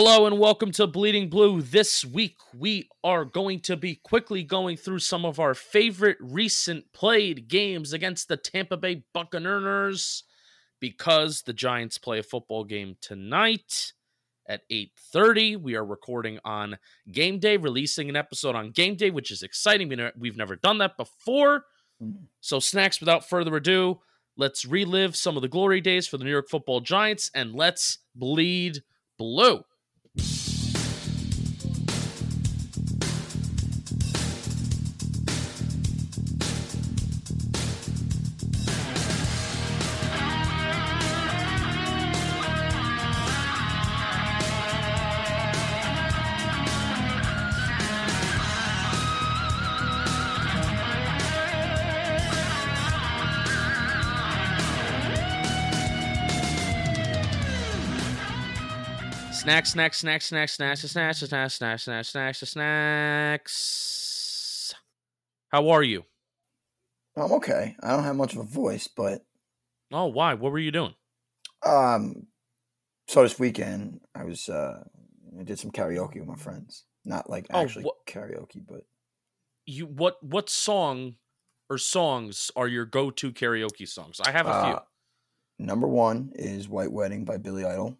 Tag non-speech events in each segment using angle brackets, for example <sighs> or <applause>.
Hello and welcome to Bleeding Blue. This week we are going to be quickly going through some of our favorite recent played games against the Tampa Bay Buccaneers because the Giants play a football game tonight at 8:30. We are recording on game day, releasing an episode on game day, which is exciting. We've never done that before. So snacks without further ado, let's relive some of the glory days for the New York Football Giants and let's bleed blue. Snacks, snacks, snacks, snacks, snacks, snacks, snacks, snacks, snacks, snacks, snacks. How are you? I'm okay. I don't have much of a voice, but Oh, why? What were you doing? um, so this weekend I was uh, I did some karaoke with my friends. Not like Oh, actually karaoke, but You what what song or songs are your go-to karaoke songs? I have a few. uh, number one is "White Wedding" by Billy Idol.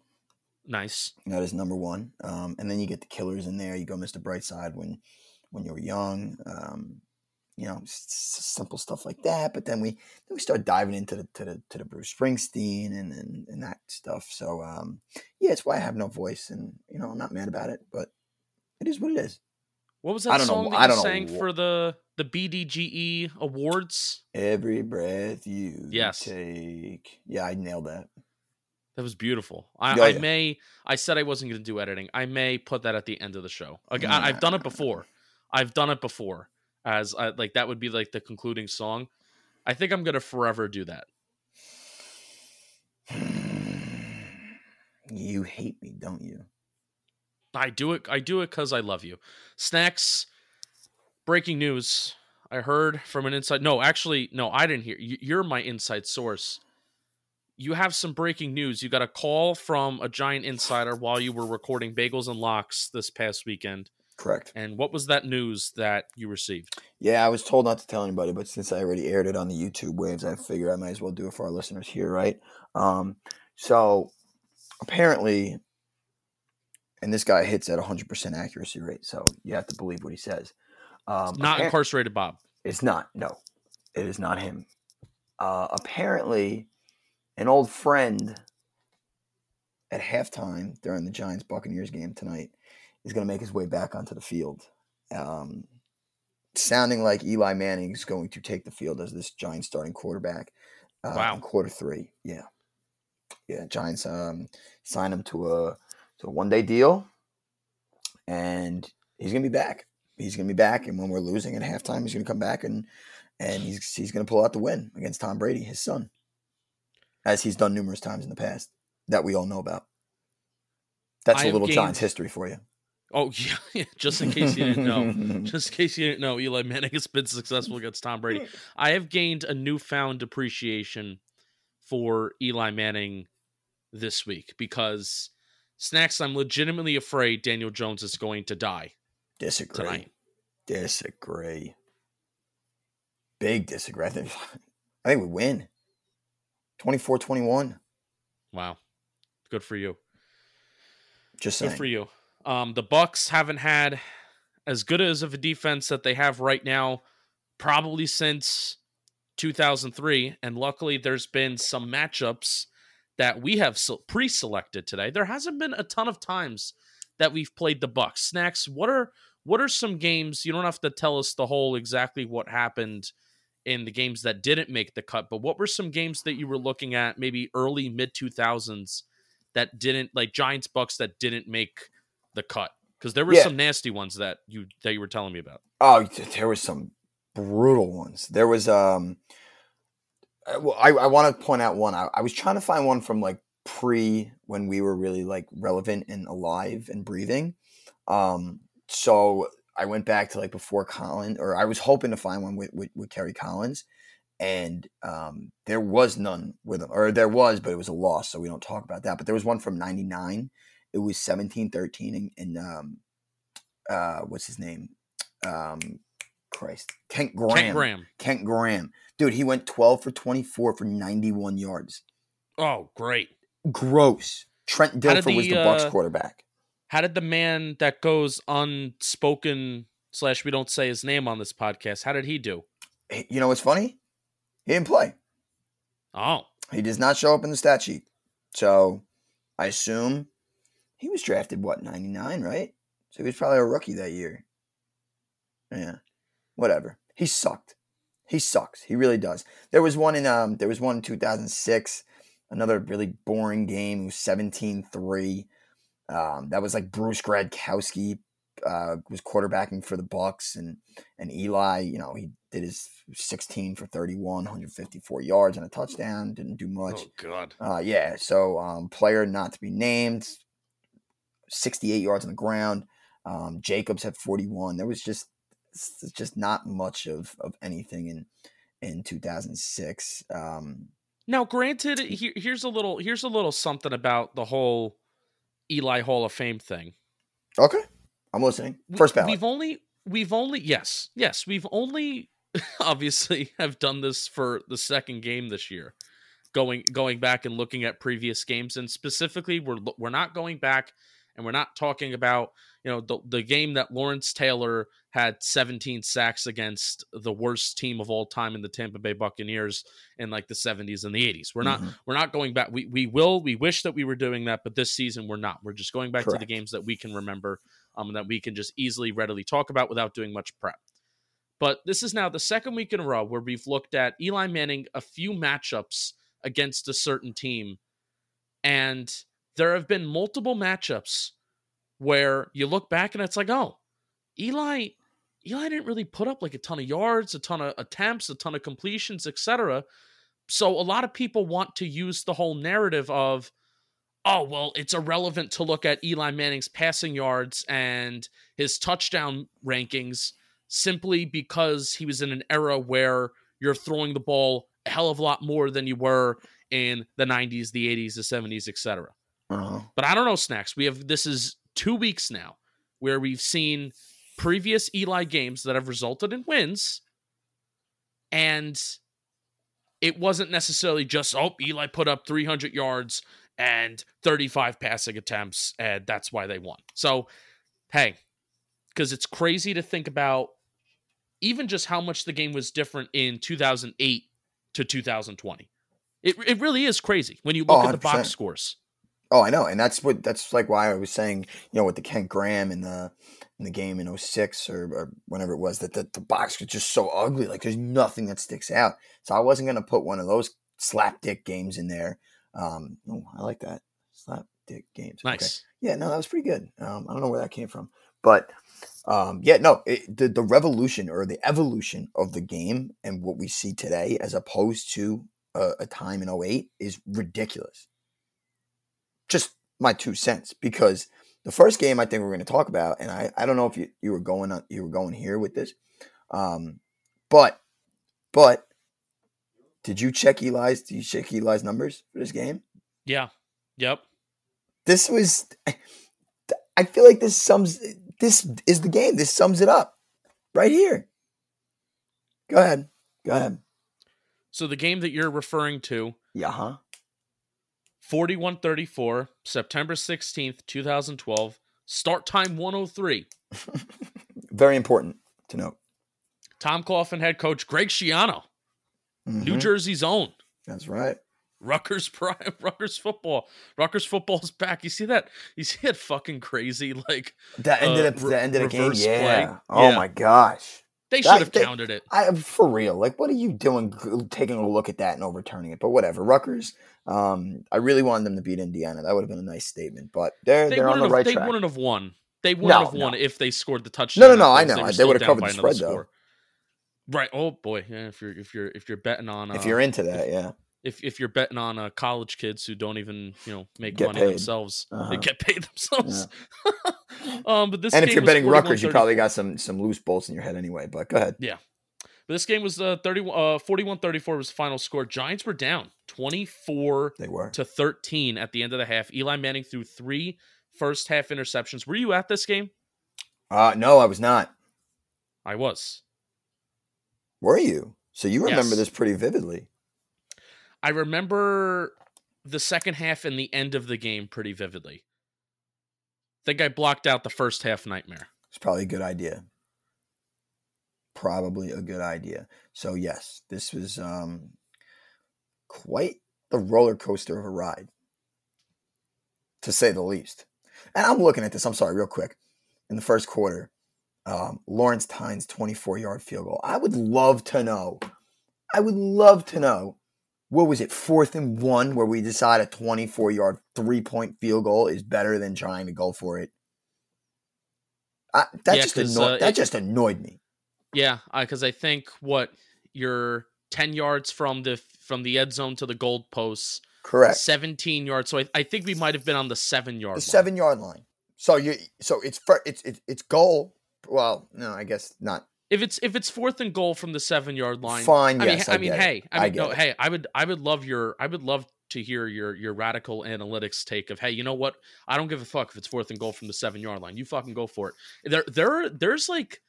Nice. That is number one. Um, and then you get the Killers in there. You go Mr. Brightside when when you were young. Um, you know, simple stuff like that. But then we then we start diving into the to the to the Bruce Springsteen and and, and that stuff. So um, yeah, it's why I have no voice, and you know, I'm not mad about it, but it is what it is. What was I that don't know- song I that you don't know sang wh- for the the BDGE awards? Every breath you Yes. take. Yeah, I nailed that. That was beautiful. I, Oh, I may. I said I wasn't going to do editing. I may put that at the end of the show. Like, Nah. I, I've done it mm. before. I've done it before. As I, like that would be like the concluding song. I think I'm going to forever do that. <sighs> You hate me, don't you? I do it. I do it because I love you. Snacks. Breaking news. I heard from an inside. No, actually, no, I didn't hear. You're my inside source. You have some breaking news. You got a call from a giant insider while you were recording Bagels and Locks this past weekend. Correct. And what was that news that you received? Yeah, I was told not to tell anybody, but since I already aired it on the YouTube waves, I figured I might as well do it for our listeners here, right? Um, so apparently, and this guy hits at 100% accuracy rate, so you have to believe what he says. Um, Not incarcerated Bob. It's not. No, it is not him. Uh, apparently, an old friend at halftime during the Giants Buccaneers game tonight is going to make his way back onto the field. Um, sounding like Eli Manning is going to take the field as this Giants starting quarterback. Uh, Wow. in quarter three. Yeah, yeah. Giants um, signed him to a to a one day deal, and he's going to be back. He's going to be back, and when we're losing at halftime, he's going to come back and and he's he's going to pull out the win against Tom Brady, his son, as he's done numerous times in the past that we all know about. That's I a little gained- Giants history for you. Oh <laughs> yeah, yeah. Just in case you didn't know. <laughs> Just in case you didn't know, Eli Manning has been successful against Tom Brady. I have gained a newfound appreciation for Eli Manning this week because snacks. I'm legitimately afraid Daniel Jones is going to die Disagree. tonight. Disagree. Big disagree. I think, I think we win. 24-21. Wow, good for you. Just Good for you. Um, the Bucks haven't had as good as of a defense that they have right now, probably since 2003. And luckily, there's been some matchups that we have pre-selected today. There hasn't been a ton of times that we've played the Bucks. Snacks. What are what are some games? You don't have to tell us the whole exactly what happened in the games that didn't make the cut, but what were some games that you were looking at maybe early mid 2000s that didn't like Giants Bucks that didn't make the cut? Because there were Yeah. some nasty ones that you that you were telling me about. Oh, there was some brutal ones. There was um uh, well, I, I want to point out one. I, I was trying to find one from like pre when we were really like relevant and alive and breathing. Um, so I went back to like before Collins, or I was hoping to find one with with, with Kerry Collins, and um, there was none with him, or there was, but it was a loss, so we don't talk about that. But there was one from '99, it was 17-13 and, and um uh what's his name? Um Christ. Kent Graham. Kent Graham. Kent Graham. Dude, he went 12 for 24 for 91 yards. Oh, great. Gross. Trent Dilfer was the, the Bucks uh, quarterback. How did the man that goes unspoken slash we don't say his name on this podcast? How did he do? You know what's funny? He didn't play. Oh, He does not show up in the stat sheet. So I assume he was drafted, what, 99, right? So he was probably a rookie that year. Yeah. Whatever. He sucked. He sucks. He really does. There was one in um there was one in 2006, another really boring game. It was 17-3. Um, that was like Bruce Gradkowski uh, was quarterbacking for the Bucks and and Eli, you know, he did his 16 for 31, 154 yards and a touchdown, didn't do much. oh God. Uh, yeah, so um, player not to be named, 68 yards on the ground. Um, Jacobs had 41. There was just just not much of of anything in in 2006. Um, Now, granted, here, here's a little here's a little something about the whole Eli Hall of Fame thing. okay, I'm listening. First ballot. We've only we've only yes yes we've only <laughs> obviously have done this for the second game this year. Going going back and looking at previous games, and specifically, we're we're not going back and we're not talking about you know the the game that Lawrence Taylor had 17 sacks against the worst team of all time in the Tampa Bay Buccaneers in like the 70s and the 80s. We're not Mhm. we're not going back. We we will we wish that we were doing that, but this season we're not. We're just going back to the games that we can remember, um, and that we can just easily readily talk about without doing much prep. But this is now the second week in a row where we've looked at Eli Manning a few matchups against a certain team, and there have been multiple matchups where you look back and it's like, oh, Eli Eli didn't really put up like a ton of yards, a ton of attempts, a ton of completions, etc. So a lot of people want to use the whole narrative of, oh, well, it's irrelevant to look at Eli Manning's passing yards and his touchdown rankings simply because he was in an era where you're throwing the ball a hell of a lot more than you were in the 90s, the 80s, the 70s, etc. Uh-huh. But I don't know, Snacks. We have this is two weeks now where we've seen previous Eli games that have resulted in wins, and it wasn't necessarily just oh Eli put up 300 yards and 35 passing attempts, and that's why they won. So, hey, because it's crazy to think about even just how much the game was different in 2008 to 2020. It, it really is crazy when you look Oh, at the box scores. Oh, I know, and that's what that's like why I was saying, you know, with the Kent Graham in the in the game in 06 or, or whenever it was that the, the box was just so ugly. Like there's nothing that sticks out. So I wasn't gonna put one of those slap dick games in there. Um, oh, I like that slap dick games. Okay. Nice. Yeah, no, that was pretty good. Um, I don't know where that came from, but um, yeah, no, it, the the revolution or the evolution of the game and what we see today, as opposed to a, a time in 08 is ridiculous. Just my two cents, because the first game I think we're going to talk about, and I, I don't know if you, you were going on you were going here with this, um, but but did you check Eli's? Did you check Eli's numbers for this game? Yeah. Yep. this was i feel like this sums this is the game this sums it up right here go ahead go ahead So the game that you're referring to, yeah huh 4134, September 16th, 2012, start time 103. <laughs> very important to note Tom Coughlin head coach Greg Schiano, New Mhm. Jersey's own. that's right Rutgers Prime, <laughs> Rutgers football. Rutgers football's back. You see that? You see that fucking crazy like that ended Uh, up re- the end of the game yeah play. oh Yeah. my gosh they should have counted it. I for real. Like, what are you doing? Taking a look at that and overturning it, but whatever. Rutgers. Um, I really wanted them to beat Indiana. That would have been a nice statement, but they're They they are on the have right they track. wouldn't have won. They wouldn't No, have won no. if they scored the touchdown. no, no, no. I know. were They would have covered the spread, though. score. Right. Oh boy. Yeah, if you're if you're if you're betting on uh, If you're into that, yeah. If if you're betting on uh, college kids who don't even you know make Get money paid. themselves, Uh-huh. they get paid themselves. <laughs> um, but this and if you're betting Rutgers, you probably got some some loose bolts in your head anyway. But go ahead. Yeah, but this game was uh, 30, uh 41-34 was the final score. Giants were down 24 They were. to 13 at the end of the half. Eli Manning threw three first half interceptions. Were you at this game? Uh, no, I was not. I was. Were you? So you remember Yes. this pretty vividly. I remember the second half and the end of the game pretty vividly. think I blocked out the first half nightmare. It's probably a good idea. Probably a good idea. So yes, this was um quite the roller coaster of a ride, to say the least. And I'm looking at this. I'm sorry, real quick. In the first quarter, um, Lawrence Tynes 24 yard field goal. I would love to know. I would love to know. What was it, fourth and one, where we decide a 24 yard three point field goal is better than trying to go for it? I, that Yeah, just annoyed, uh, that it- just annoyed me. Yeah, because I think what you're ten yards from the from the end zone to the goal posts, Correct. seventeen yards. So I, I think we might have been on the seven yard. The line. seven yard line. So you so it's fir- it's it's it's goal. Well, no, I guess not. If it's if it's fourth and goal from the seven yard line, Fine. I Yes, mean, I, I mean, it. hey, I I mean, get no, it. hey, I would, I would love your, I would love to hear your, your radical analytics take of, hey, you know what? I don't give a fuck if it's fourth and goal from the seven yard line. You fucking go for it. There, there, there's like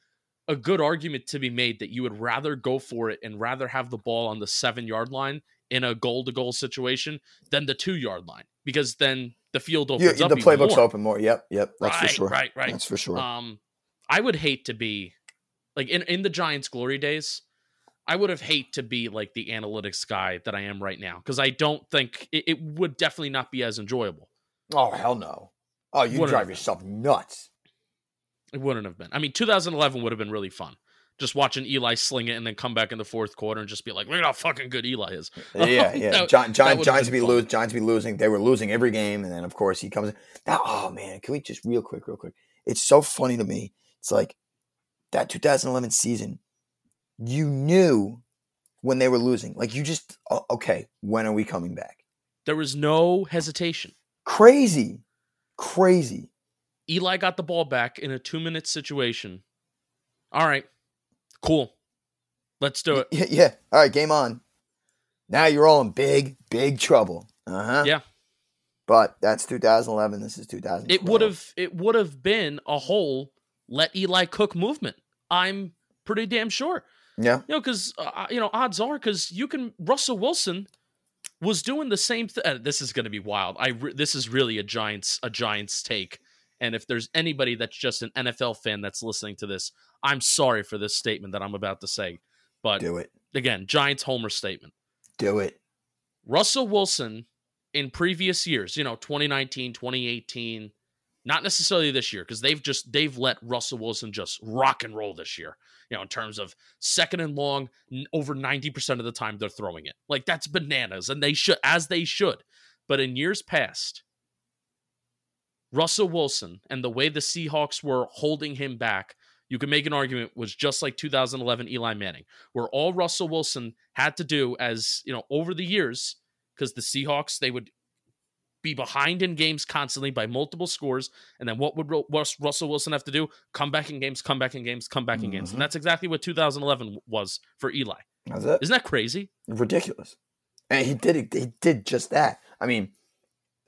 a good argument to be made that you would rather go for it and rather have the ball on the seven yard line in a goal to goal situation than the two yard line because then the field opens You, up. the playbook's more. open more. Yep, yep. That's right, for sure. right, right. That's for sure. Um, I would hate to be like in in the Giants' glory days. I would have hate to be like the analytics guy that I am right now because I don't think it, it would definitely not be as enjoyable. oh hell no. Oh, you Wouldn't drive yourself nuts. It wouldn't have been. I mean, 2011 would have been really fun. Just watching Eli sling it and then come back in the fourth quarter and just be like, "Look at how fucking good Eli is." Yeah, yeah. <laughs> That- Gi- that Giants, would've Giants been be lose. Giants be losing. They were losing every game, and then of course he comes. in. Now, oh man, can we just real quick, real quick? It's so funny to me. It's like that 2011 season. You knew when they were losing. Like you just oh, okay. When are we coming back? There was no hesitation. Crazy, crazy. Eli got the ball back in a two minute situation. All right, cool. Let's do it. Yeah, <laughs> yeah. All right, game on. Now you're all in big, big trouble. Uh huh. Yeah. But that's 2011. This is 2012. it would have it would have been a whole let Eli cook movement. I'm pretty damn sure. Yeah. You know, because uh, you know, odds are because you can. Russell Wilson was doing the same thing. Uh, this is going to be wild. I re- this is really a Giants a Giants take. And if there's anybody that's just an NFL fan that's listening to this, I'm sorry for this statement that I'm about to say. But Do it. again, Giants homer statement. Do it. Russell Wilson in previous years, you know, 2019, 2018, not necessarily this year because they've just they've let Russell Wilson just rock and roll this year. You know, in terms of second and long, over 90% of the time they're throwing it. Like that's bananas and they should as they should. But in years past, Russell Wilson and the way the Seahawks were holding him back, you can make an argument was just like 2011 Eli Manning, where all Russell Wilson had to do as, you know, over the years, because the Seahawks, they would be behind in games constantly by multiple scores. And then what would Russell Wilson have to do? Come back in games, come back in games, come back in games. Mhm. And that's exactly what 2011 was for Eli. That's it. Isn't that crazy? ridiculous. And he did it. He did just that. I mean,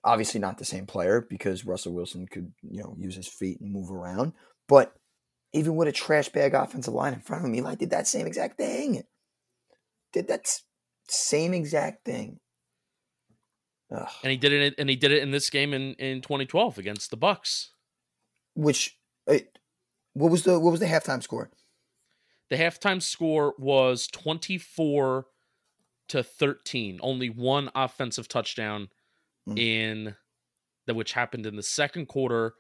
obviously not the same player because Russell Wilson could, you know, use his feet and move around. But even with a trash bag offensive line in front of him, Eli did that same exact thing. Did that same exact thing. Ugh. And he did it and he did it in this game in, in 2012 against the Bucks. Which, it, what was the what was the halftime score? The halftime score was 24 to 13. Only one offensive touchdown Mm. in that which happened in the second quarter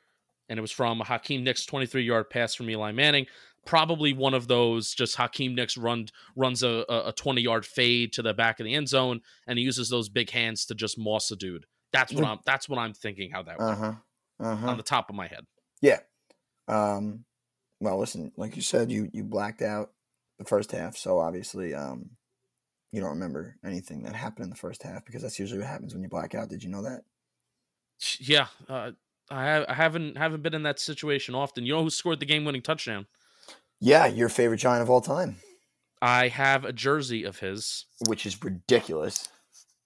and it was from a Hakeem Nicks 23-yard pass from Eli Manning. Probably one of those just Hakeem Nicks run runs a a 20-yard fade to the back of the end zone and he uses those big hands to just moss a dude. That's what I'm that's what I'm thinking how that Uh went. Uh huh. on the top of my head. Yeah. Um, well, listen, like you said, you you blacked out the first half, so obviously, um, you don't remember anything that happened in the first half because that's usually what happens when you black out. Did you know that? Yeah, uh, I, I haven't haven't been in that situation often. You know who scored the game-winning touchdown? Yeah, your favorite giant of all time, I have a jersey of his. which is ridiculous.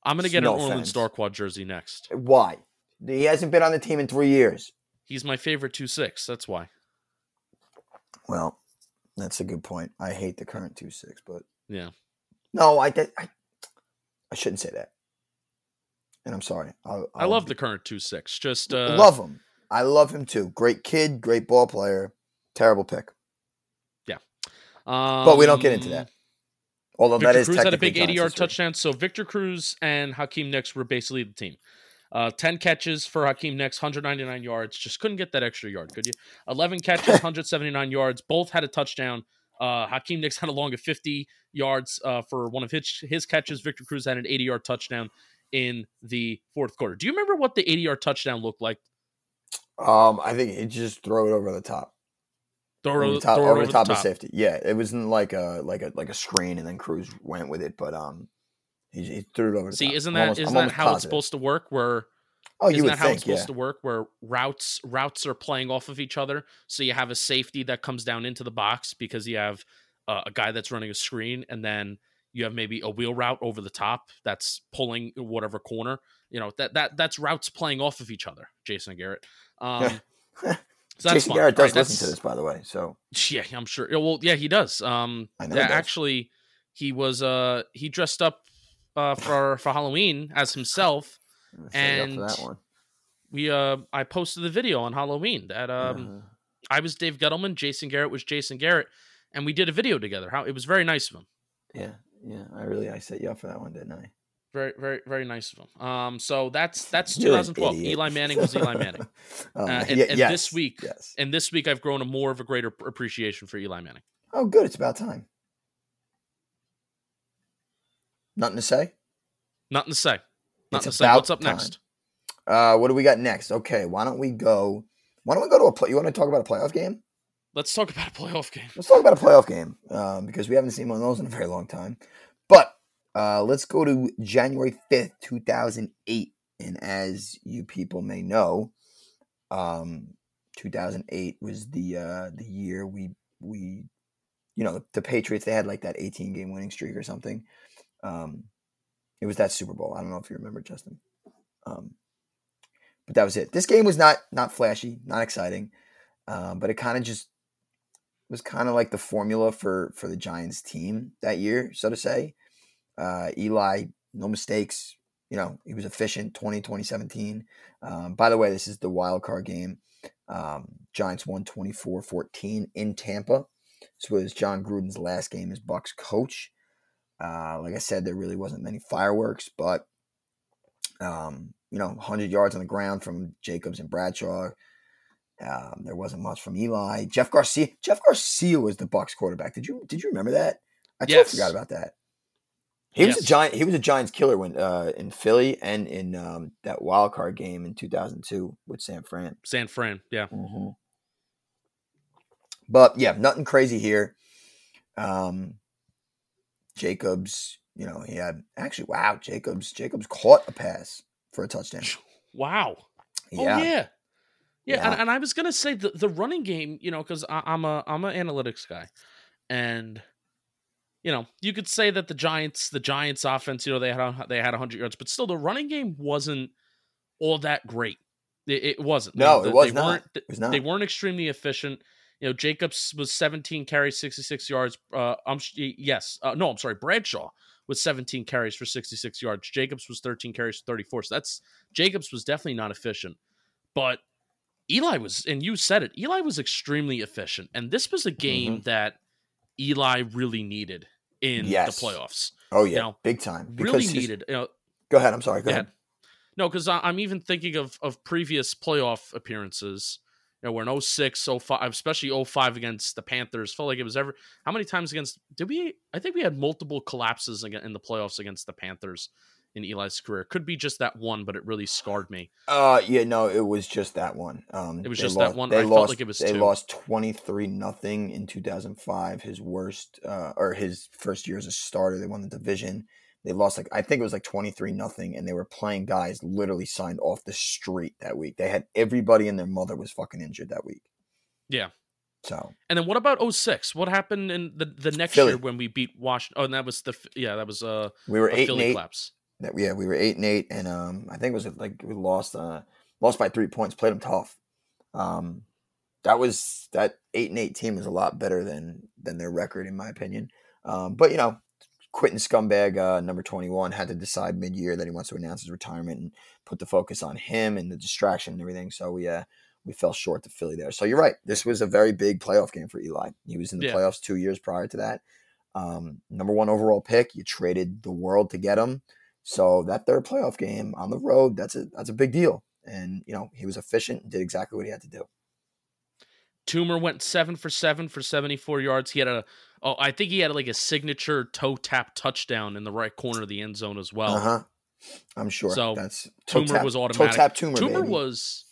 I'm gonna get No an Orleans. Darkwa jersey next. Why? He hasn't been on the team in three years. He's my favorite two six. That's why. Well, that's a good point. I hate the current two six, but Yeah. no, I did. I, I shouldn't say that. And I'm sorry. I'll, I I'll love be- the current two six. Just uh, love him. I love him too. Great kid, great ball player. Terrible pick, Um, but we don't get into that. Although that is technically. Victor that is Cruz had a big 80 yard touchdown. So Victor Cruz and Hakeem Nicks were basically the team. Uh, 10 catches for Hakeem Nicks, 199 yards. Just couldn't get that extra yard, could you? 11 catches, 179 yards. Both had a touchdown. Uh, Hakeem Nicks had a long of 50 yards uh, for one of his, his catches. Victor Cruz had an 80 yard touchdown in the fourth quarter. Do you remember what the 80 yard touchdown looked like? Um, I think he just threw it over the top, Throw, over the top, it over the top of safety. Yeah, it wasn't like a like a like a screen, and then Cruz went with it, but um, he, he threw it over the See, top. isn't that almost- I'm not that how it's supposed to work? Where Oh, you Isn't would that how it's think, supposed yeah. to work? Where routes routes are playing off of each other, so you have a safety that comes down into the box because you have uh, a guy that's running a screen, and then you have maybe a wheel route over the top that's pulling whatever corner. You know that that that's routes playing off of each other. Jason Garrett. <laughs> Um, <laughs> so that's Jason. Garrett does right, listen to this, by the way. So Yeah, I'm sure. yeah, Well, yeah, he does. Um, I know he yeah, does. actually, he was uh he dressed up uh for for Halloween as himself. <laughs> I'm gonna set you up for And that one. We uh I posted the video on Halloween that um. Uh-huh. I was Dave Gettleman, Jason Garrett was Jason Garrett, and we did a video together. How it was very nice of him. yeah, yeah. I really I set you up for that one, didn't I? Very, very, very nice of him. Um, so that's that's 2012. Eli Manning was Eli Manning, <laughs> Oh, Uh, and- yeah, and yes, this week- yes. and this week I've grown a more of a greater appreciation for Eli Manning. Oh, good. It's about time. Nothing to say. Nothing to say. Nothing It's to say. What's up time. next? Uh, what do we got next? Okay, why don't we go? Why don't we go to a play? You want to talk about a playoff game? Let's talk about a playoff game. Let's talk about a playoff game um, because we haven't seen one of those in a very long time. Uh, let's go to January fifth, two thousand eight, and as you people may know, um, two thousand eight was the uh, the year we we, you know, the Patriots they had like that eighteen game winning streak or something. Um, it was that Super Bowl. I don't know if you remember, Justin. Um, but that was it. This game was not not flashy, not exciting, um, but it kind of just was kind of like the formula for for the Giants team that year, so to say. Uh, Eli, no mistakes. You know, he was efficient 20, 2017. Um, by the way, this is the wild card game. Um, Giants won 24 14 in Tampa. This was Jon Gruden's last game as Bucks coach. Uh, like I said, there really wasn't many fireworks, but um, you know, 100 yards on the ground from Jacobs and Bradshaw. Um, there wasn't much from Eli. Jeff Garcia. Jeff Garcia was the Bucks quarterback. Did you did you remember that? I totally Yes. forgot about that. He was a giant. He was a Giants killer when uh, in Philly and in um, that wild card game in 2002 with San Fran. San Fran. Yeah. Mm-hmm. But yeah, nothing crazy here. Um, Jacobs, you know, he had actually wow, Jacobs. Jacobs caught a pass for a touchdown. Wow. Yeah, Oh yeah. Yeah, Yeah. And, and I was gonna say the, the running game, you know, because I'm a I'm an analytics guy, and you know, you could say that the Giants, the Giants offense, you know, they had they had 100 yards, but still, the running game wasn't all that great. It, it wasn't. No, They- it was they not. weren't- It was not. They weren't extremely efficient. You know, Jacobs was 17 carries, 66 yards. Uh, I'm yes, uh, no, I'm sorry. Bradshaw was 17 carries for 66 yards. Jacobs was 13 carries for 34. So that's Jacobs was definitely not efficient, but Eli was, and you said it. Eli was extremely efficient, and this was a game that Eli really needed in. Yes. the playoffs. oh yeah, know, big time. Really needed. You know, Go ahead. I'm sorry. Go yeah. ahead. No, because I'm even thinking of of previous playoff appearances. You know, where in 06, 05, especially 05 against the Panthers, felt like it was ever. How many times against? Did we? I think we had multiple collapses in the playoffs against the Panthers in Eli's career. Could be just that one, but it really scarred me. Uh, yeah, no, it was just that one. Um, It was just that one? They I felt lost. like it was they two. lost twenty three nothing in two thousand five. His worst, uh, or his first year as a starter. They won the division. They lost like I think it was like twenty three nothing, and they were playing guys literally signed off the street that week. They had everybody and their mother was fucking injured that week. Yeah. So And then what about 06? What happened in the the next Philly. year when we beat Washington? Oh, and that was the yeah, that was uh, we were a eight and Philly eight. collapse. That yeah, we were eight and eight, and um, I think it was like we lost uh lost by three points. Played them tough. Um, that was that eight and eight team was a lot better than than their record in my opinion. Um, but you know, Quentin Scumbag, uh, number 21, had to decide mid year that he wants to announce his retirement and put the focus on him and the distraction and everything. So we, uh, we fell short to Philly there. So you're right. This was a very big playoff game for Eli. He was in the Yeah. playoffs two years prior to that. Um, number one overall pick. You traded the world to get him. So that third playoff game on the road, that's a that's a big deal. And you know he was efficient, and did exactly what he had to do. Toomer went seven for seven for 74 yards. He had a, oh, I think he had like a signature toe tap touchdown in the right corner of the end zone as well. uh huh. I'm sure. So, that's toe Toomer tap- was toe automatic. tap Toomer. Toomer baby. was,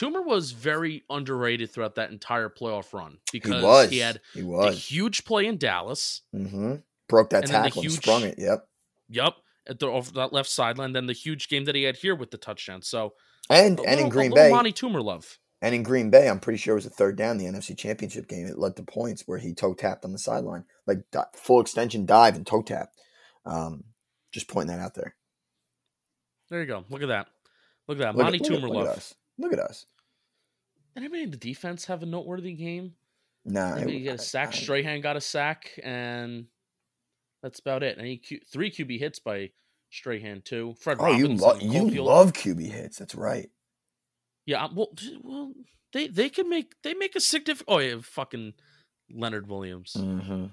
Toomer was very underrated throughout that entire playoff run because He he had He a was. huge play in Dallas. Mm hmm Broke that And the tackle and huge- sprung it. Yep. Yep. At the off that left sideline, then the huge game that he had here with the touchdown. So And and in Green Bay, Amani Toomer love. and in Green Bay, I'm pretty sure it was a third down. The NFC Championship game. It led to points where he toe tapped on the sideline, like full extension dive and toe tap. Um, just pointing that out there. There you go. Look at that. Look at that. Look Amani at, look, Toomer look at love. us. Look at us. Anybody in the defense have a noteworthy game? Nah, Maybe it- you get a sack. I- Strahan got a sack, and that's about it. And he Q, three QB hits by Strahan too. Fred Oh, you Robbins, love you love QB hits. That's right. Yeah, um, well, well, they they can make they make a significant. Oh yeah, fucking Leonard Williams. Mm-hmm.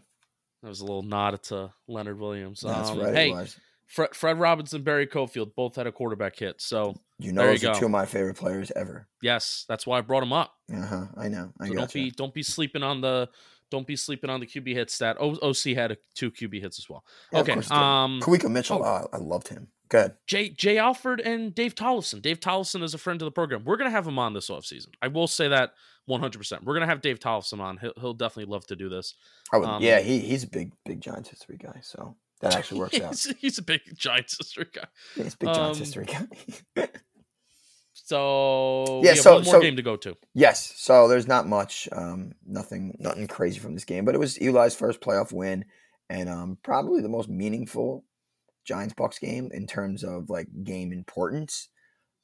That was a little nod to Leonard Williams. That's Um, right. Hey. Fred, Fred Robbins, Barry Cofield both had a quarterback hit. So You know, there you those are two of my favorite players ever. yes, that's why I brought him up. Uh huh. I know. I So don't be don't be sleeping on the don't be sleeping on the QB hit stat. O- Osi had a, two QB hits as well. okay. Um, Kawika Mitchell. oh. I loved him. Good. Jay Jay Alford and Dave Tollefson. Dave Tollefson is a friend of the program. We're gonna have him on this offseason. I will say that 100. percent We're gonna have Dave Tollefson on. He'll, he'll definitely love to do this. I would. Um, yeah, he he's a big big Giants history guy. So that <laughs> actually works out. he's, he's a big Giants history guy. Yeah, he's a big Giants um, history guy. <laughs> So Yeah, we have so- one more so- game to go to. Yes. So there's not much, um, nothing, nothing crazy from this game, but it was Eli's first playoff win, and um, probably the most meaningful Giants Bucks game in terms of like game importance.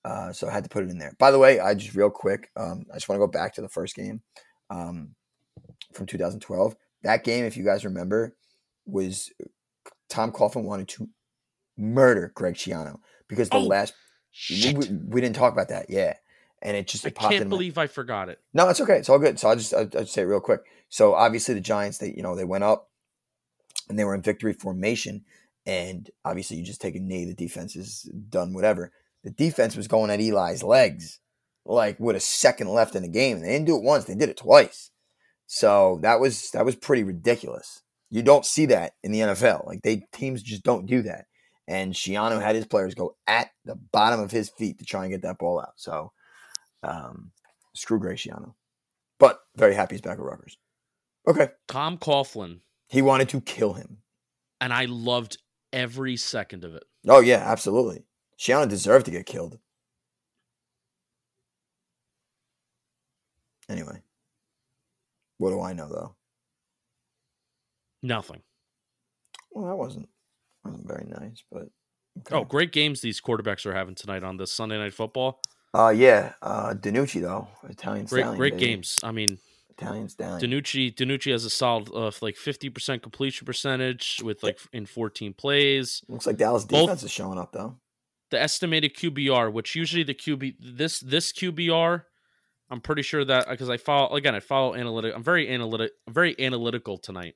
Uh, so I had to put it in there. By the way, I just real quick, um, I just want to go back to the first game um, from 2012. That game, if you guys remember, was Tom Coughlin wanted to murder Greg Schiano because the Oh, last Shit. we, we didn't talk about that, yeah, and it just I it popped can't in my- believe I forgot it. no, it's okay. It's all good. So I'll just I'll, I'll just say it real quick. So obviously the Giants, they you know they went up and they were in victory formation, and obviously you just take a knee. The defense is done. Whatever. The defense was going at Eli's legs, like with a second left in the game, and they didn't do it once. They did it twice. So that was that was pretty ridiculous. You don't see that in the NFL. Like they teams just don't do that. And Schiano had his players go at the bottom of his feet to try and get that ball out. So um, screw Graciano. But very happy he's back at Rutgers. Okay. Tom Coughlin, He wanted to kill him. and I loved every second of it. Oh, yeah, absolutely. Schiano deserved to get killed. Anyway. What do I know, though? Nothing. Well, that wasn't, wasn't very nice, but. okay. Oh, great games these quarterbacks are having tonight on this Sunday Night Football. Uh, yeah. Uh, DiNucci, though. Italian Great, stallion, great baby. games. I mean, Italian stallion. DiNucci, DiNucci has a solid, uh, like fifty percent completion percentage with like in fourteen plays. Looks like Dallas Both- defense is showing up, though. The estimated QBR, which usually the QB this this QBR, I'm pretty sure that because I follow again, I follow analytic. I'm very analytic. I'm very analytical tonight.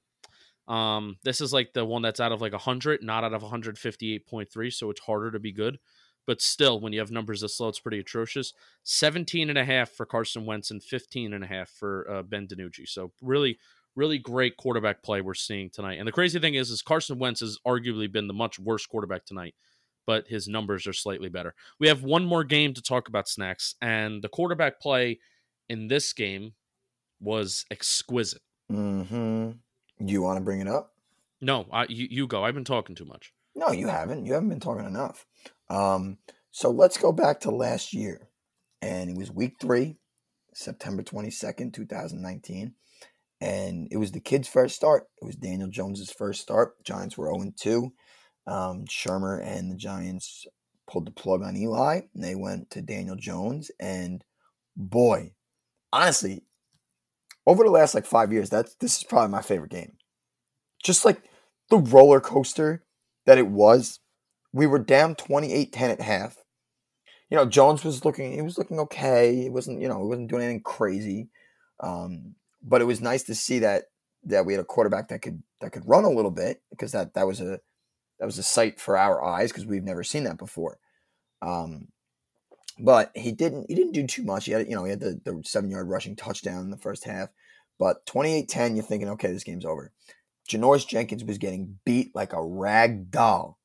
Um, this is like the one that's out of like 100, not out of 158.3, so it's harder to be good. But still, when you have numbers this low, it's pretty atrocious. 17 and a half for Carson Wentz and 15 and a half for uh, Ben DiNucci. So really, really great quarterback play we're seeing tonight. And the crazy thing is, is Carson Wentz has arguably been the much worse quarterback tonight, but his numbers are slightly better. We have one more game to talk about, Snacks, and the quarterback play in this game was exquisite. Mm-hmm. Do you want to bring it up? No, I, you, you go. I've been talking too much. No, you haven't. You haven't been talking enough. Um, so let's go back to last year. And it was week three, September 22nd, 2019. And it was the kid's first start. It was Daniel Jones's first start. Giants were 0 2. Um, Shurmur and the Giants pulled the plug on Eli, and they went to Daniel Jones. And boy, honestly, over the last like five years, that's this is probably my favorite game. Just like the roller coaster that it was. We were down 28-10 at half. You know, Jones was looking he was looking okay. It wasn't, you know, he wasn't doing anything crazy. Um, but it was nice to see that that we had a quarterback that could that could run a little bit because that that was a that was a sight for our eyes because we've never seen that before. Um, but he didn't he didn't do too much. He had you know he had the, the seven yard rushing touchdown in the first half, but 28-10, you're thinking okay this game's over. Janoris Jenkins was getting beat like a rag doll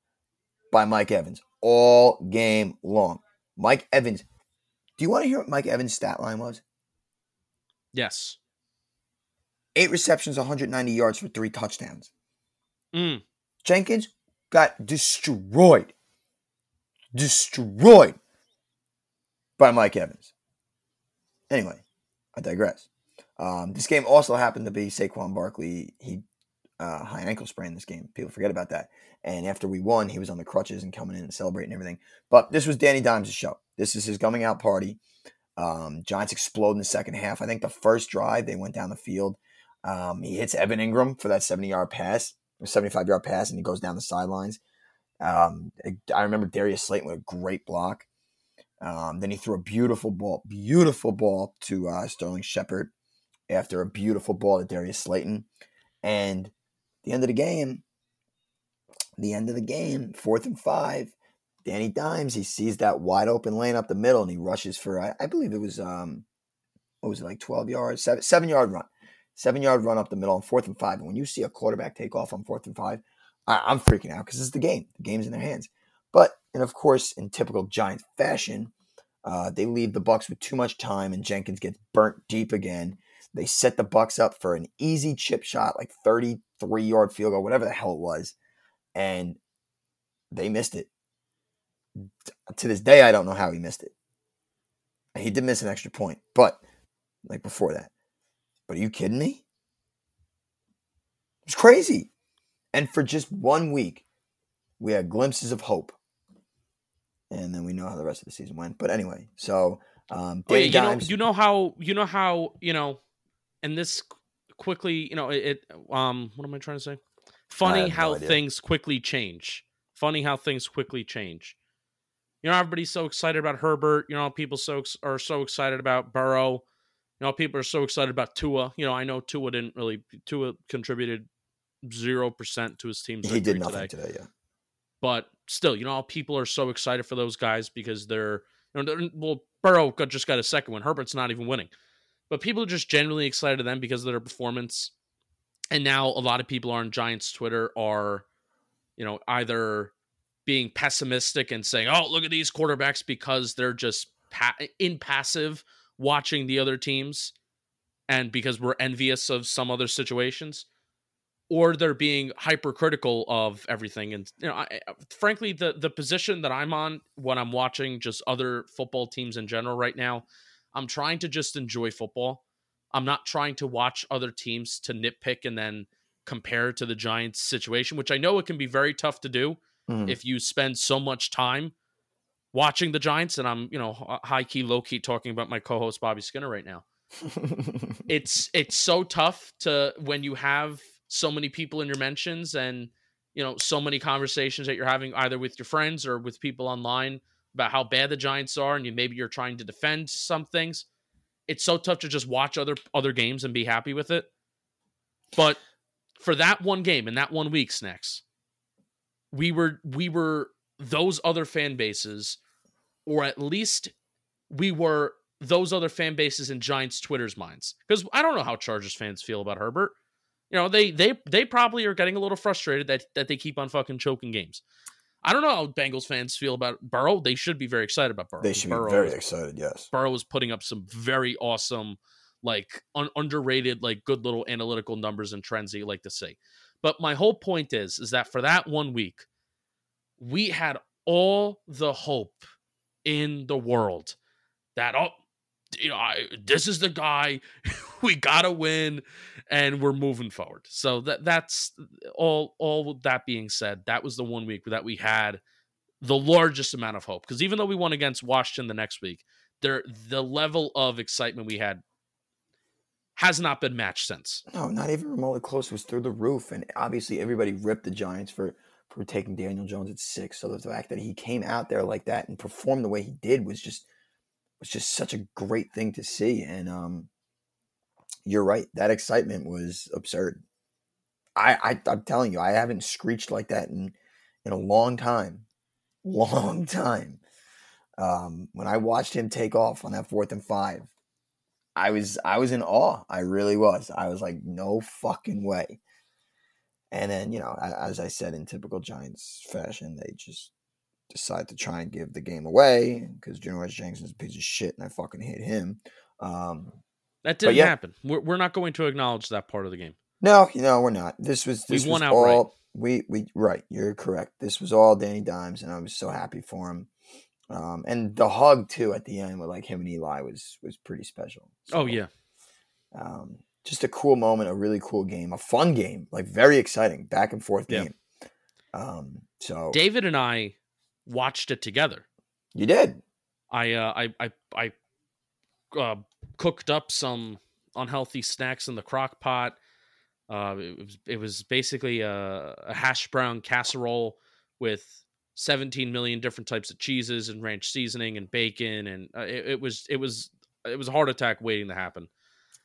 by Mike Evans all game long. Mike Evans, do you want to hear what Mike Evans' stat line was? Yes. Eight receptions, 190 yards for three touchdowns. Mm. Jenkins got destroyed. Destroyed by Mike Evans. Anyway, I digress. Um, this game also happened to be Saquon Barkley. He uh, high ankle sprain this game. People forget about that. And after we won, he was on the crutches and coming in and celebrating everything. But this was Danny Dimes' show. This is his coming out party. Um, Giants explode in the second half. I think the first drive they went down the field. Um, he hits Evan Engram for that 70 yard pass, 75 yard pass, and he goes down the sidelines. Um, I remember Darius Slayton with a great block. Um, then he threw a beautiful ball, beautiful ball to uh, Sterling Shepard after a beautiful ball to Darius Slayton. And the end of the game, the end of the game, fourth and five, Danny Dimes, he sees that wide open lane up the middle and he rushes for, I, I believe it was, um, what was it, like 12 yards, seven, seven yard run, seven yard run up the middle on fourth and five. And when you see a quarterback take off on fourth and five, I, am freaking out because it's the game. The game's in their hands. But and of course, in typical Giant fashion, uh, they leave the Bucks with too much time, and Jenkins gets burnt deep again. They set the Bucks up for an easy chip shot, like 33 yard field goal, whatever the hell it was, and they missed it. To this day, I don't know how he missed it. He did miss an extra point, but like before that. But are you kidding me? It's crazy. And for just one week, we had glimpses of hope and then we know how the rest of the season went. But anyway, so um, oh, yeah, you know, you know how you know how you know, and this quickly, you know, it, um, what am I trying to say? Funny how no things quickly change. Funny how things quickly change. You know, everybody's so excited about Herbert. You know, people so are so excited about Burrow. You know, people are so excited about Tua. You know, I know Tua didn't really Tua contributed zero percent to his team's. He did nothing today. today yeah. But still, you know, people are so excited for those guys because they're, you know, they're, well, Burrow got, just got a second one. Herbert's not even winning. But people are just generally excited to them because of their performance. And now a lot of people on Giants Twitter are, you know, either being pessimistic and saying, "Oh, look at these quarterbacks," because they're just pa- impassive watching the other teams, and because we're envious of some other situations or they're being hypercritical of everything. And you know, I, frankly, the the position that I'm on when I'm watching just other football teams in general right now, I'm trying to just enjoy football. I'm not trying to watch other teams to nitpick and then compare to the Giants situation, which I know it can be very tough to do mm. if you spend so much time watching the Giants. And I'm, you know, high key, low key talking about my co-host Bobby Skinner right now. <laughs> it's it's so tough to when you have so many people in your mentions and you know so many conversations that you're having either with your friends or with people online about how bad the Giants are and you maybe you're trying to defend some things. It's so tough to just watch other other games and be happy with it. But for that one game and that one week, Snacks, we were we were those other fan bases, or at least we were those other fan bases in Giants Twitter's minds. Because I don't know how Chargers fans feel about Herbert you know, they they they probably are getting a little frustrated that that they keep on fucking choking games. I don't know how Bengals fans feel about Burrow. They should be very excited about Burrow. They should Burrow be very is, excited. Yes, Burrow is putting up some very awesome, like un- underrated, like good little analytical numbers and trends that you like to see. But my whole point is, is that for that one week, we had all the hope in the world that oh you know, I, this is the guy. <laughs> we gotta win, and we're moving forward. So that that's all. All that being said, that was the one week that we had the largest amount of hope. Because even though we won against Washington the next week, there the level of excitement we had has not been matched since. No, not even remotely close. It was through the roof, and obviously everybody ripped the Giants for for taking Daniel Jones at six. So the fact that he came out there like that and performed the way he did was just was just such a great thing to see. And um, you're right, that excitement was absurd. I, I I'm telling you, I haven't screeched like that in in a long time, <laughs> long time. Um, when I watched him take off on that fourth and five, I was I was in awe. I really was. I was like, no fucking way. And then, you know, as I said, in typical Giants fashion, they just decide to try and give the game away because Janoris Jenkins is a piece of shit and I fucking hate him. Um, that didn't yeah, happen. We're, we're not going to acknowledge that part of the game. No, no, we're not. This was this we won was outright. all we we right. You're correct. This was all Danny Dimes, and I was so happy for him. Um, and the hug too at the end with like him and Eli was was pretty special. So, oh yeah. Um, just a cool moment, a really cool game, a fun game, like very exciting, back and forth game. Yeah. Um, so David and I watched it together. You did. I uh, I I I uh, cooked up some unhealthy snacks in the crock pot. Uh, it was it was basically a, a hash brown casserole with 17 million different types of cheeses and ranch seasoning and bacon, and uh, it, it was it was it was a heart attack waiting to happen.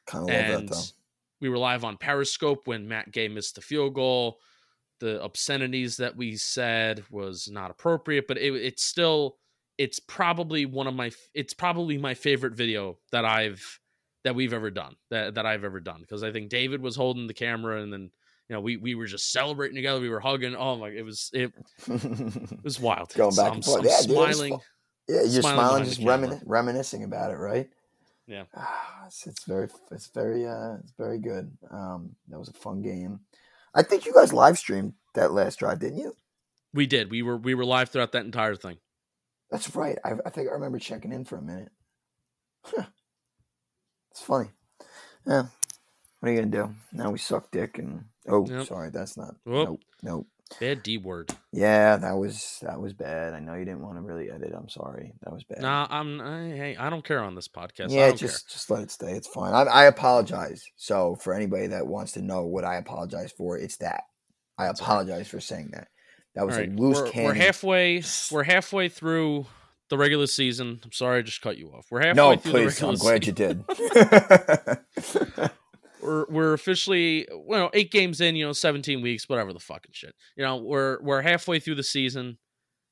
Kind of love that though. We were live on Periscope when Matt Gay missed the field goal. The obscenities that we said was not appropriate, but it, it's still it's probably one of my it's probably my favorite video that I've that we've ever done that that I've ever done because I think David was holding the camera and then you know we we were just celebrating together we were hugging oh my it was it, it <laughs> was wild. Going back so and forth. Yeah, smiling dude, yeah you're smiling, smiling just remin- reminiscing about it right? Yeah, it's, it's, very, it's very, uh, it's very good. Um, that was a fun game. I think you guys live streamed that last drive, didn't you? We did. We were, we were live throughout that entire thing. That's right. I, I think I remember checking in for a minute. It's funny. Yeah. What are you gonna do? Now we suck dick and oh, yep. sorry, that's not. Whoop. Nope. Nope. Bad D word. Yeah, that was that was bad. I know you didn't want to really edit. I'm sorry. That was bad. Nah, I'm. I, hey, I don't care on this podcast. Yeah, just care. just let it stay. It's fine. I, I, apologize. So for anybody that wants to know what I apologize for, it's that. I apologize for saying that. That was right. a loose we're, cannon. We're halfway. We're halfway through the regular season. I'm sorry, I just cut you off. We're halfway no, through please, the regular I'm glad you did. <laughs> <laughs> we're we're officially well eight games in, you know, seventeen weeks, whatever the fucking shit. You know, we're we're halfway through the season.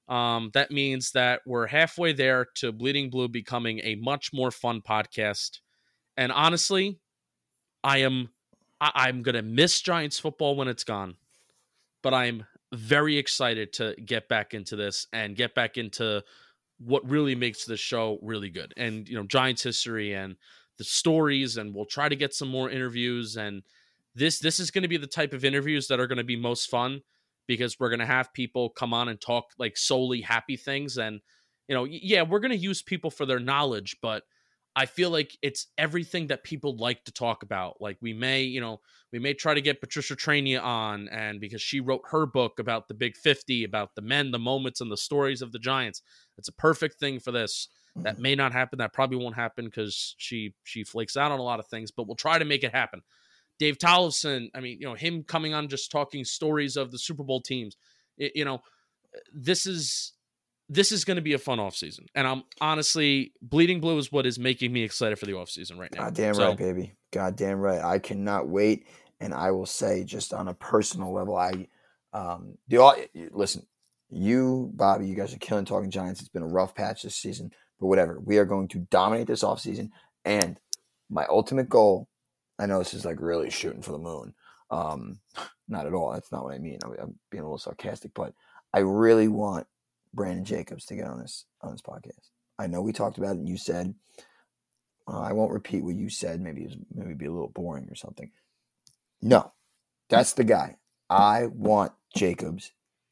Um, that means that we're halfway there to Bleeding Blue becoming a much more fun podcast. And honestly, I am I, I'm gonna miss Giants football when it's gone, but I'm very excited to get back into this and get back into what really makes the show really good. And you know, Giants history and the stories and we'll try to get some more interviews and this this is going to be the type of interviews that are going to be most fun because we're going to have people come on and talk like solely happy things and you know yeah we're going to use people for their knowledge but I feel like it's everything that people like to talk about. Like we may, you know, we may try to get Patricia Traina on, and because she wrote her book about the Big Fifty, about the men, the moments, and the stories of the Giants, it's a perfect thing for this. That may not happen. That probably won't happen because she she flakes out on a lot of things. But we'll try to make it happen. Dave Tollefson, I mean, you know, him coming on just talking stories of the Super Bowl teams. It, you know, this is this is going to be a fun off season, and I'm honestly bleeding blue is what is making me excited for the off season right now. God damn so, right, baby. God damn right. I cannot wait, and I will say, just on a personal level, I um the listen. You, Bobby, you guys are killing talking Giants. It's been a rough patch this season whatever. We are going to dominate this offseason. And my ultimate goal, I know this is like really shooting for the moon. Um, <sighs> not at all. That's not what I mean. I'm, I'm being a little sarcastic, but I really want Brandon Jacobs to get on this on this podcast. I know we talked about it, and you said uh, I won't repeat what you said. Maybe was, maybe be a little boring or something. No, that's the guy. I want Jacobs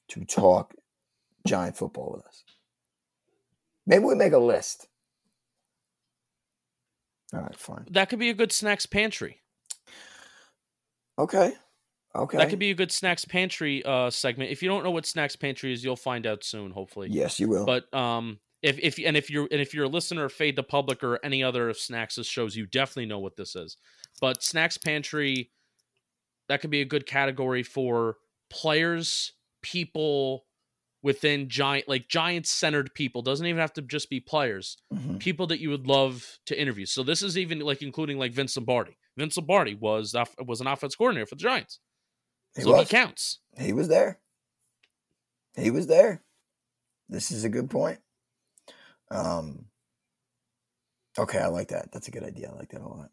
to talk giant football with us. Maybe we make a list. All right, fine. That could be a good snacks pantry. Okay. Okay. That could be a good snacks pantry uh segment. If you don't know what snacks pantry is, you'll find out soon, hopefully. Yes, you will. But um if if and if you're and if you're a listener of Fade the Public or any other of Snacks' shows, you definitely know what this is. But Snacks Pantry, that could be a good category for players, people within giant like giant centered people. Doesn't even have to just be players. Mhm. People that you would love to interview. So this is even like including like Vince Lombardi. Vince Lombardi was was an offense coordinator for the Giants. He so was. he counts. He was there. He was there. This is a good point. Um. Okay, I like that. That's a good idea. I like that a lot.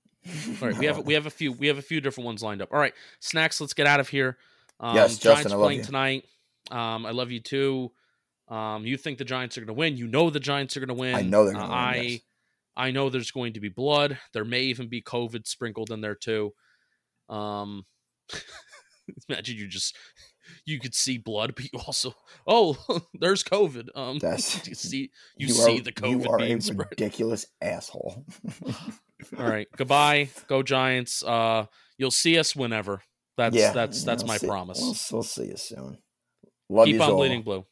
All right, <laughs> we have we have a few we have a few different ones lined up. All right, snacks. Let's get out of here. Um, Yes, Justin, Giants I love playing you. tonight. Um, I love you too. Um, you think the Giants are going to win? You know the Giants are going to win. I know they're gonna Uh, win, I yes. I know there's going to be blood. There may even be COVID sprinkled in there too. Um, <laughs> imagine you just you could see blood, but you also oh <laughs> there's COVID. Um, <laughs> That's- you see you, are- see the COVID You are being a spread. ridiculous asshole. All right. Goodbye. Go Giants. Uh you'll see us whenever. That's yeah, that's that's my see- promise. We'll, we'll see you soon. Love Keep on all. bleeding blue.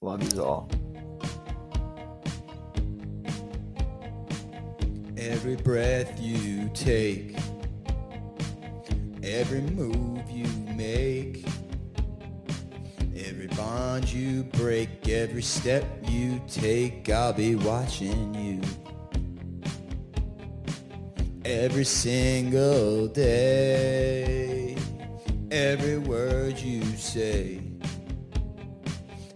Love you all. Every breath you take, every move you make, every bond you break, every step you take, I'll be watching you. Every single day, every word you say.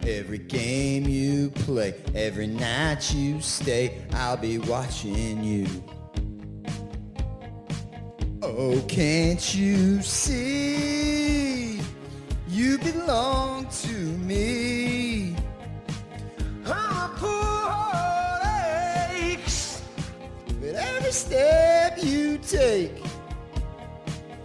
Every game you play, every night you stay, I'll be watching you. Oh, can't you see? You belong to me. Oh, poor heart aches with every step you take.